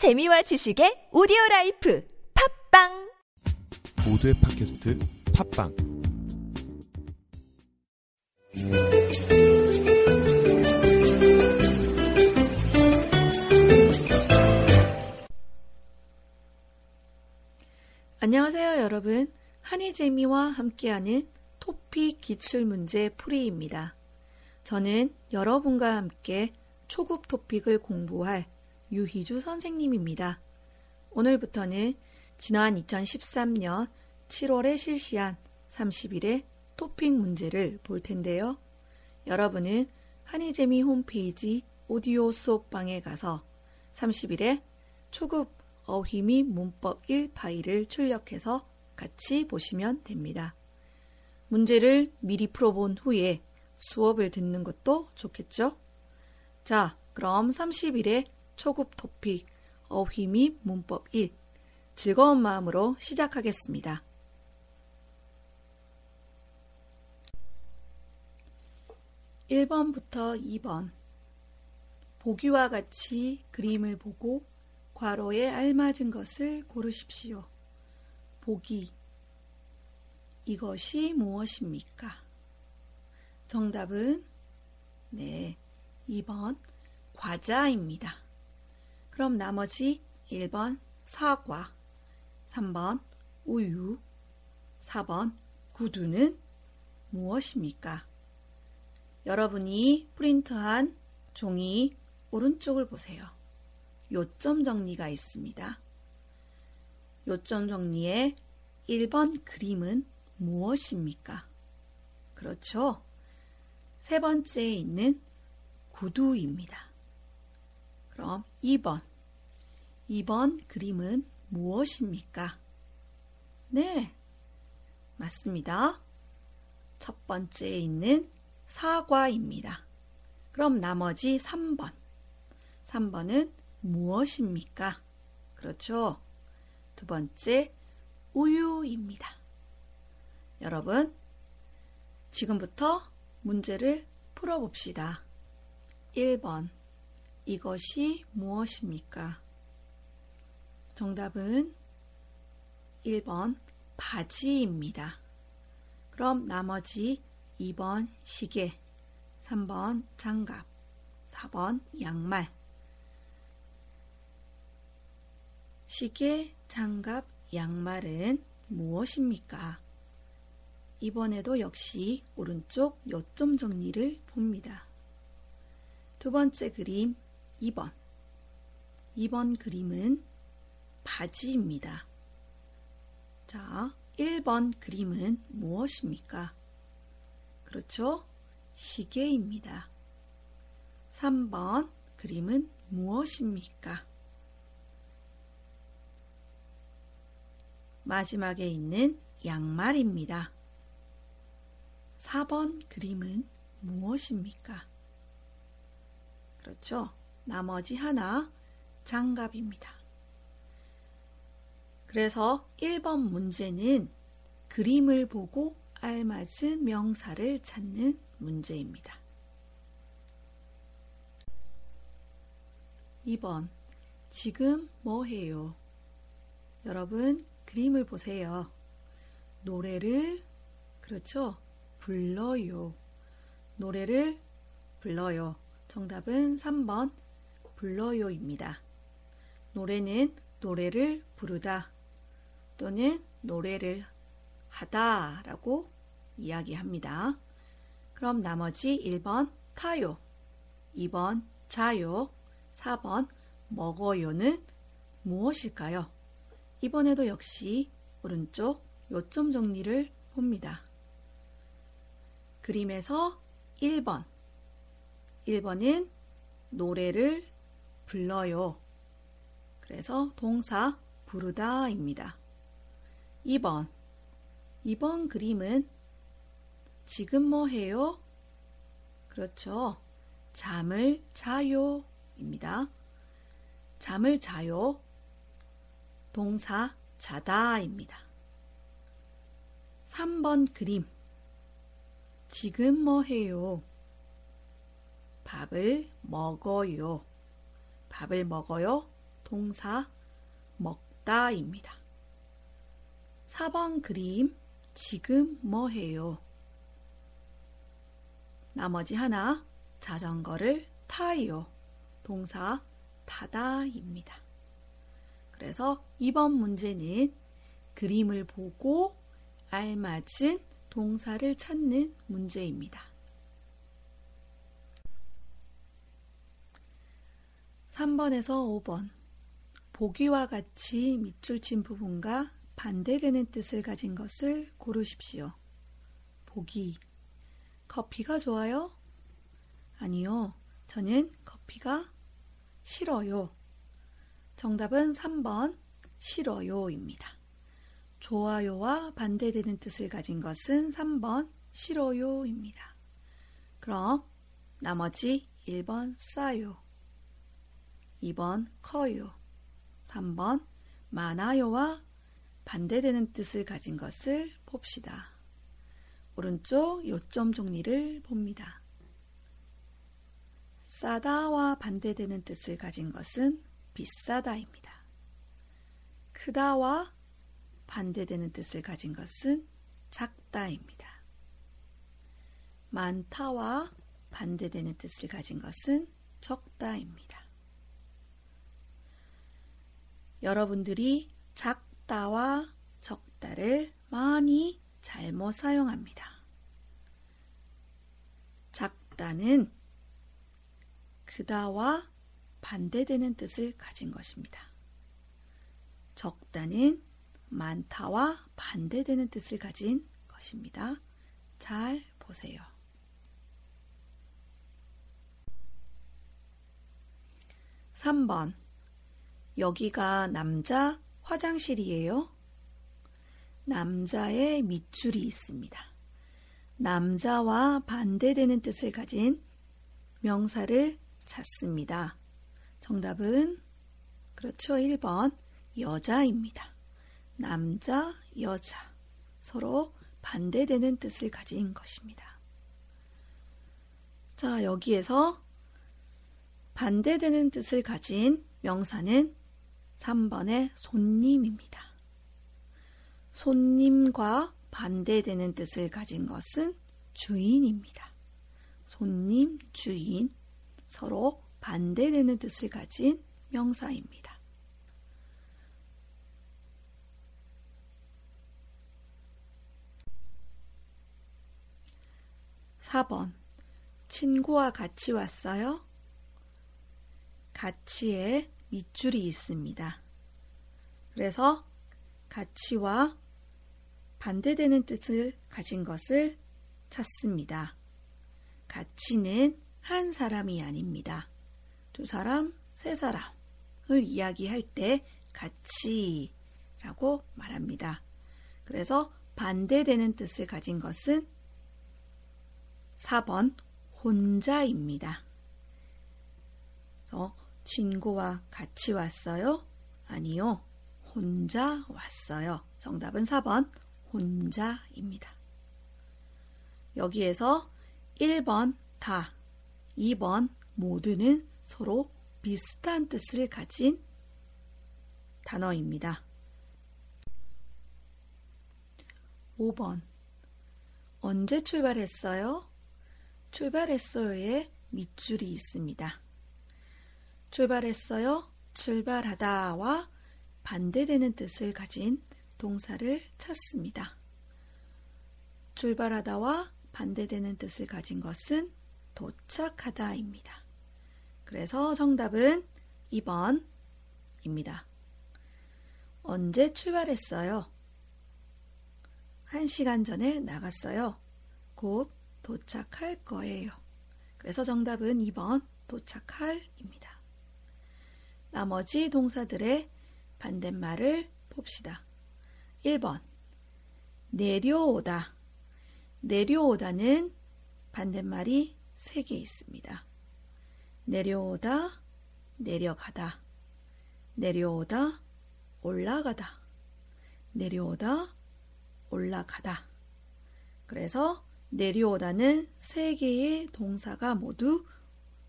재미와 지식의 오디오 라이프 팟빵 모두의 팟캐스트 팟빵 안녕하세요, 여러분. 한이재미와 함께하는 TOPIK 기출문제 풀이입니다. 저는 여러분과 함께 초급 토픽을 공부할 유희주 선생님입니다. 오늘부터는 지난 2013년 7월에 실시한 30일의 토픽 문제를 볼 텐데요. 여러분은 한이재미 홈페이지 오디오 수업방에 가서 30일에 초급 어휘 및 문법 1 파일을 출력해서 같이 보시면 됩니다. 문제를 미리 풀어본 후에 수업을 듣는 것도 좋겠죠? 자, 그럼 30일에 초급 토픽 어휘 및 문법 1 즐거운 마음으로 시작하겠습니다. 1번부터 2번 보기와 같이 그림을 보고 괄호에 알맞은 것을 고르십시오. 보기 이것이 무엇입니까? 정답은 네, 2번 과자입니다. 그럼 나머지 1번 사과, 3번 우유, 4번 구두는 무엇입니까? 여러분이 프린트한 종이 오른쪽을 보세요. 요점 정리가 있습니다. 요점 정리의 1번 그림은 무엇입니까? 그렇죠. 세 번째에 있는 구두입니다. 그럼 2번. 2번 그림은 무엇입니까? 네, 맞습니다. 첫 번째에 있는 사과입니다. 그럼 나머지 3번. 3번은 무엇입니까? 그렇죠. 두 번째, 우유입니다. 여러분, 지금부터 문제를 풀어봅시다. 1번. 이것이 무엇입니까? 정답은 1번 바지입니다. 그럼 나머지 2번 시계, 3번 장갑, 4번 양말. 시계, 장갑, 양말은 무엇입니까? 이번에도 역시 오른쪽 요점 정리를 봅니다. 두 번째 그림 2번. 2번 그림은 바지입니다. 자, 1번 그림은 무엇입니까? 그렇죠? 시계입니다. 3번 그림은 무엇입니까? 마지막에 있는 양말입니다. 4번 그림은 무엇입니까? 그렇죠? 나머지 하나 장갑입니다. 그래서 1번 문제는 그림을 보고 알맞은 명사를 찾는 문제입니다. 2번 지금 뭐 해요? 여러분 그림을 보세요. 노래를 그렇죠? 불러요. 노래를 불러요. 정답은 3번 불러요입니다. 노래는 노래를 부르다 또는 노래를 하다 라고 이야기합니다. 그럼 나머지 1번 타요, 2번 자요, 4번 먹어요는 무엇일까요? 이번에도 역시 오른쪽 요점 정리를 봅니다. 그림에서 1번 1번은 노래를 불러요. 그래서 동사 부르다입니다. 2번 2번 그림은 지금 뭐 해요? 그렇죠. 잠을 자요 입니다. 잠을 자요. 동사 자다입니다. 3번 그림 지금 뭐 해요? 밥을 먹어요. 밥을 먹어요. 동사 먹다입니다. 4번 그림 지금 뭐 해요? 나머지 하나 자전거를 타요. 동사 타다입니다. 그래서 이번 문제는 그림을 보고 알맞은 동사를 찾는 문제입니다. 3번에서 5번 보기와 같이 밑줄 친 부분과 반대되는 뜻을 가진 것을 고르십시오. 보기 커피가 좋아요? 아니요. 저는 커피가 싫어요. 정답은 3번 싫어요입니다. 좋아요와 반대되는 뜻을 가진 것은 3번 싫어요입니다. 그럼 나머지 1번 싸요. 2번 커요. 3번 많아요와 반대되는 뜻을 가진 것을 봅시다. 오른쪽 요점 종리를 봅니다. 싸다와 반대되는 뜻을 가진 것은 비싸다입니다. 크다와 반대되는 뜻을 가진 것은 작다입니다. 많다와 반대되는 뜻을 가진 것은 적다입니다. 여러분들이 작다와 적다를 많이 잘못 사용합니다. 작다는 크다와 반대되는 뜻을 가진 것입니다. 적다는 많다와 반대되는 뜻을 가진 것입니다. 잘 보세요. 3번 여기가 남자 화장실이에요. 남자의 밑줄이 있습니다. 남자와 반대되는 뜻을 가진 명사를 찾습니다. 정답은 그렇죠. 1번 여자입니다. 남자, 여자 서로 반대되는 뜻을 가진 것입니다. 자, 여기에서 반대되는 뜻을 가진 명사는 3번의 손님입니다. 손님과 반대되는 뜻을 가진 것은 주인입니다. 손님, 주인 서로 반대되는 뜻을 가진 명사입니다. 4번 친구와 같이 왔어요? 같이에 밑줄이 있습니다. 그래서 같이와 반대되는 뜻을 가진 것을 찾습니다. 같이는 한 사람이 아닙니다. 두 사람, 세 사람을 이야기할 때 같이라고 말합니다. 그래서 반대되는 뜻을 가진 것은 4번 혼자입니다. 친구와 같이 왔어요? 아니요. 혼자 왔어요. 정답은 4번 혼자입니다. 여기에서 1번 다, 2번 모두는 서로 비슷한 뜻을 가진 단어입니다. 5번 언제 출발했어요? 출발했어요에 밑줄이 있습니다. 출발했어요, 출발하다와 반대되는 뜻을 가진 동사를 찾습니다. 출발하다와 반대되는 뜻을 가진 것은 도착하다입니다. 그래서 정답은 2번입니다. 언제 출발했어요? 한 시간 전에 나갔어요. 곧 도착할 거예요. 그래서 정답은 2번 도착할입니다. 나머지 동사들의 반대말을 봅시다. 1번 내려오다 내려오다는 반대말이 3개 있습니다. 내려오다, 내려가다, 내려오다, 올라가다, 내려오다, 올라가다. 그래서 내려오다는 세 개의 동사가 모두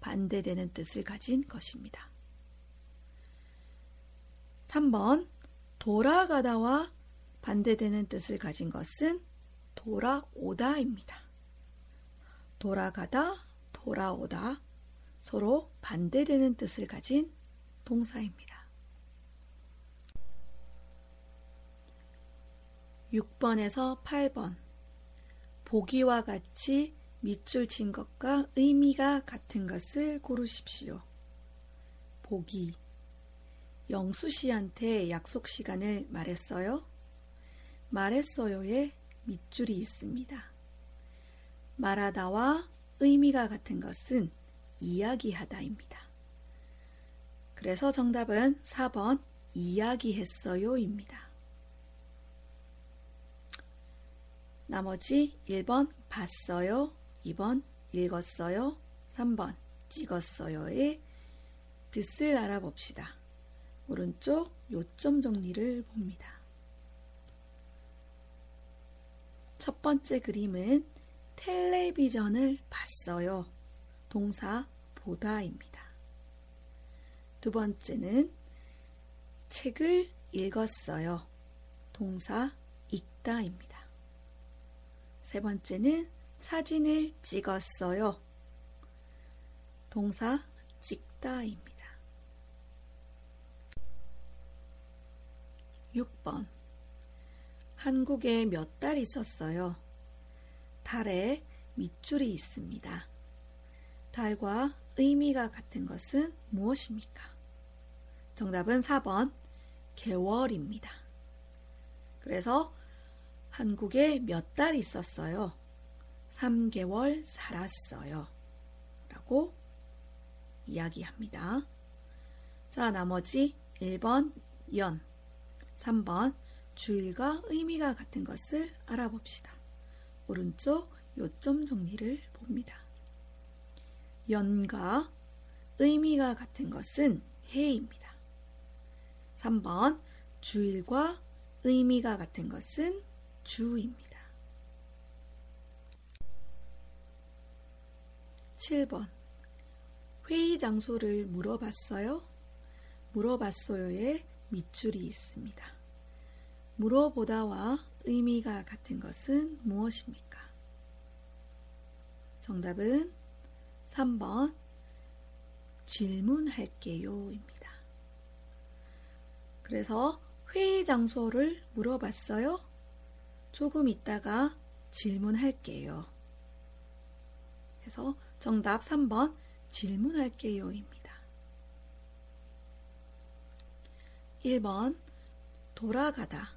반대되는 뜻을 가진 것입니다. 3번 돌아가다와 반대되는 뜻을 가진 것은 돌아오다입니다. 돌아가다, 돌아오다 서로 반대되는 뜻을 가진 동사입니다. 6번에서 8번 보기와 같이 밑줄 친 것과 의미가 같은 것을 고르십시오. 보기 영수 씨한테 약속 시간을 말했어요? 말했어요에 밑줄이 있습니다. 말하다와 의미가 같은 것은 이야기하다입니다. 그래서 정답은 4번 이야기했어요입니다. 나머지 1번 봤어요, 2번 읽었어요, 3번 찍었어요의 뜻을 알아봅시다. 오른쪽 요점 정리를 봅니다. 첫 번째 그림은 텔레비전을 봤어요. 동사 보다입니다. 두 번째는 책을 읽었어요. 동사 읽다입니다. 세 번째는 사진을 찍었어요. 동사 찍다입니다. 6번 한국에 몇 달 있었어요. 달에 밑줄이 있습니다. 달과 의미가 같은 것은 무엇입니까? 정답은 4번 개월입니다. 그래서 한국에 몇 달 있었어요. 3개월 살았어요. 라고 이야기합니다. 자, 나머지 1번 연, 3번 주일과 의미가 같은 것을 알아봅시다. 오른쪽 요점 정리를 봅니다. 연과 의미가 같은 것은 해입니다. 3번 주일과 의미가 같은 것은 주입니다. 7번 회의 장소를 물어봤어요? 물어봤어요에 밑줄이 있습니다. 물어보다와 의미가 같은 것은 무엇입니까? 정답은 3번 질문할게요입니다. 그래서 회의 장소를 물어봤어요? 조금 있다가 질문할게요. 해서 정답 3번 질문할게요입니다. 1번 돌아가다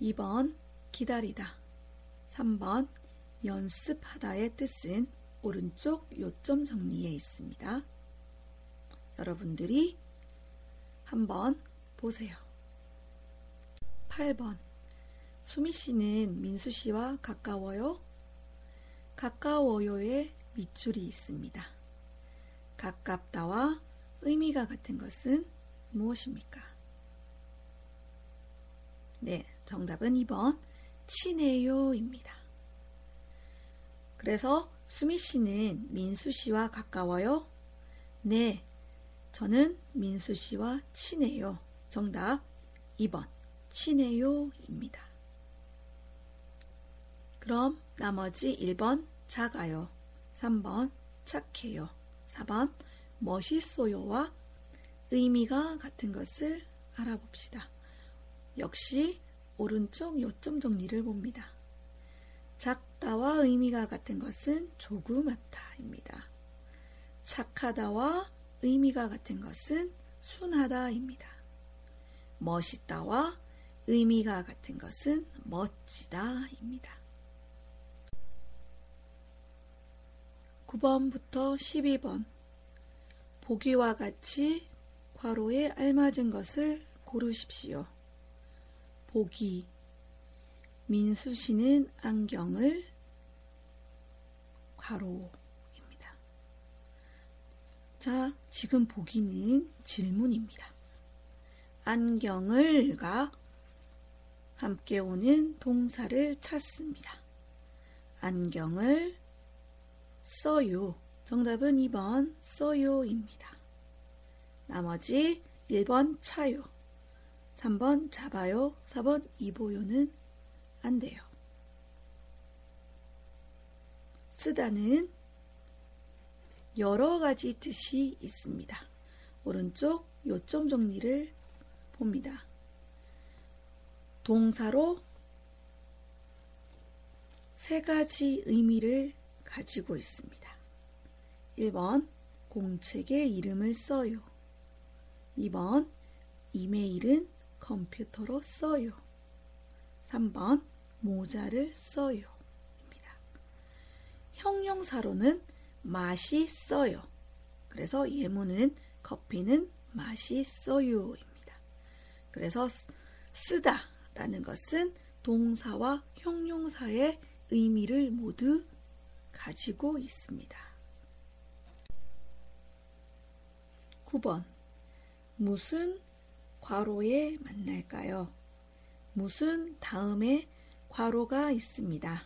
2번 기다리다 3번 연습하다의 뜻은 오른쪽 요점 정리에 있습니다. 여러분들이 한번 보세요. 8번 수미 씨는 민수 씨와 가까워요? 가까워요에 밑줄이 있습니다. 가깝다와 의미가 같은 것은 무엇입니까? 네, 정답은 2번 친해요입니다. 그래서 수미 씨는 민수 씨와 가까워요? 네, 저는 민수 씨와 친해요. 정답 2번 친해요입니다. 그럼 나머지 1번 작아요. 3번 착해요. 4번 멋있어요와 의미가 같은 것을 알아봅시다. 역시 오른쪽 요점 정리를 봅니다. 작다와 의미가 같은 것은 조그맣다입니다. 착하다와 의미가 같은 것은 순하다입니다. 멋있다와 의미가 같은 것은 멋지다입니다. 9번부터 12번 보기와 같이 괄호에 알맞은 것을 고르십시오. 보기 민수 씨는 안경을 괄호입니다. 자, 지금 보기는 질문입니다. 안경을가 함께 오는 동사를 찾습니다. 안경을 써요. 정답은 2번 써요입니다. 나머지 1번 차요. 3번 잡아요. 4번 입어요는 안 돼요. 쓰다는 여러 가지 뜻이 있습니다. 오른쪽 요점 정리를 봅니다. 동사로 세 가지 의미를 가지고 있습니다. 1번 공책에 이름을 써요. 2번 이메일은 컴퓨터로 써요. 3번 모자를 써요. 입니다. 형용사로는 맛있어요. 그래서 예문은 커피는 맛있어요입니다. 그래서 쓰다 라는 것은 동사와 형용사의 의미를 모두 가지고 있습니다. 9번 무슨 괄호에 만날까요? 무슨 다음에 괄호가 있습니다.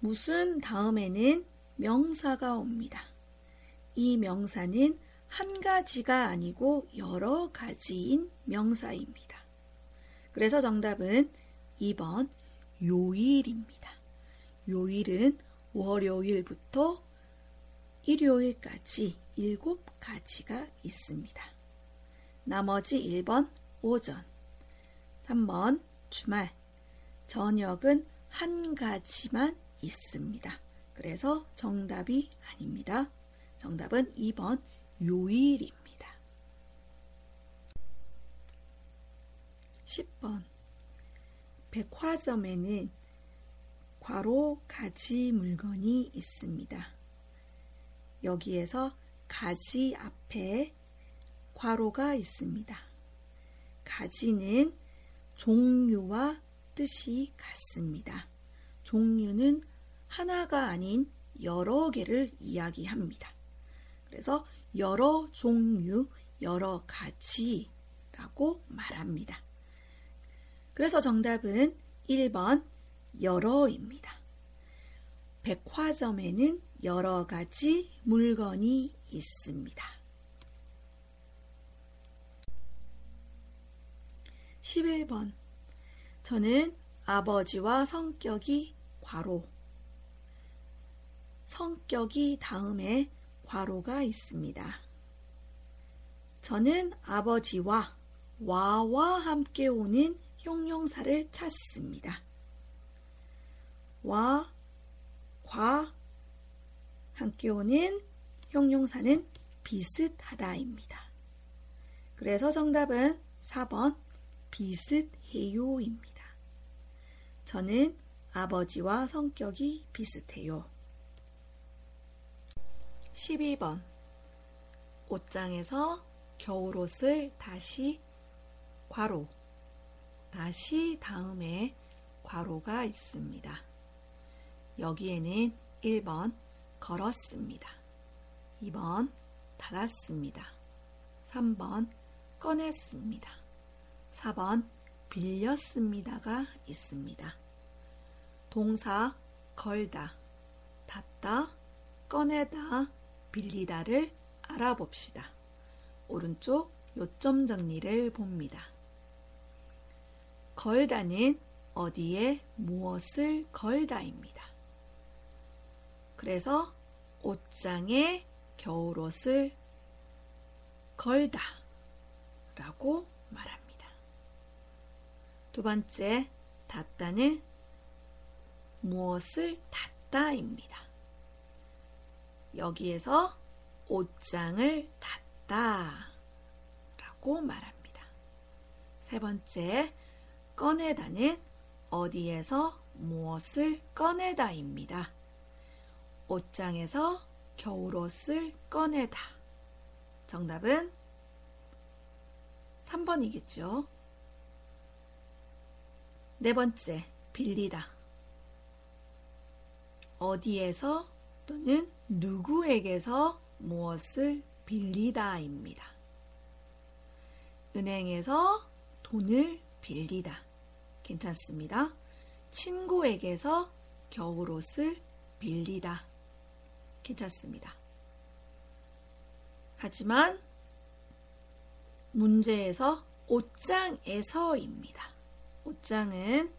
무슨 다음에는 명사가 옵니다. 이 명사는 한 가지가 아니고 여러 가지인 명사입니다. 그래서 정답은 2번 요일입니다. 요일은 월요일부터 일요일까지 7가지가 있습니다. 나머지 1번 오전, 3번 주말, 저녁은 한 가지만 있습니다. 그래서 정답이 아닙니다. 정답은 2번 요일입니다. 10번 백화점에는 괄호 가지 물건이 있습니다. 여기에서 가지 앞에 괄호가 있습니다. 가지는 종류와 뜻이 같습니다. 종류는 하나가 아닌 여러 개를 이야기합니다. 그래서 여러 종류, 여러 가지라고 말합니다. 그래서 정답은 1번 여러입니다. 백화점에는 여러 가지 물건이 있습니다. 11번. 저는 아버지와 성격이 괄호. 성격이 다음에 괄호가 있습니다. 저는 아버지와 와와 함께 오는 형용사를 찾습니다. 와, 과 함께 오는 형용사는 비슷하다입니다. 그래서 정답은 4번 비슷해요입니다. 저는 아버지와 성격이 비슷해요. 12번 옷장에서 겨울옷을 다시 괄호 다시 다음에 괄호가 있습니다. 여기에는 1번 걸었습니다. 2번 닫았습니다. 3번 꺼냈습니다. 4번 빌렸습니다가 있습니다. 동사 걸다, 닫다, 꺼내다, 빌리다를 알아봅시다. 오른쪽 요점 정리를 봅니다. 걸다는 어디에 무엇을 걸다입니다. 그래서 옷장에 겨울옷을 걸다 라고 말합니다. 두 번째, 닫다는 무엇을 닫다입니다. 여기에서 옷장을 닫다 라고 말합니다. 세 번째, 꺼내다는 어디에서 무엇을 꺼내다입니다. 옷장에서 겨울옷을 꺼내다. 정답은 3번이겠죠. 네 번째, 빌리다. 어디에서 또는 누구에게서 무엇을 빌리다입니다. 은행에서 돈을 빌리다. 괜찮습니다. 친구에게서 겨울옷을 빌리다. 괜찮습니다. 하지만 문제에서 옷장에서입니다. 옷장은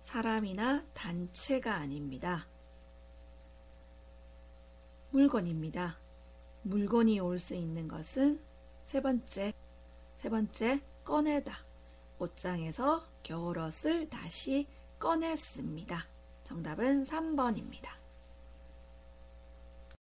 사람이나 단체가 아닙니다. 물건입니다. 물건이 올 수 있는 것은 세 번째, 세 번째, 꺼내다. 옷장에서 겨울옷을 다시 꺼냈습니다. 정답은 3번입니다.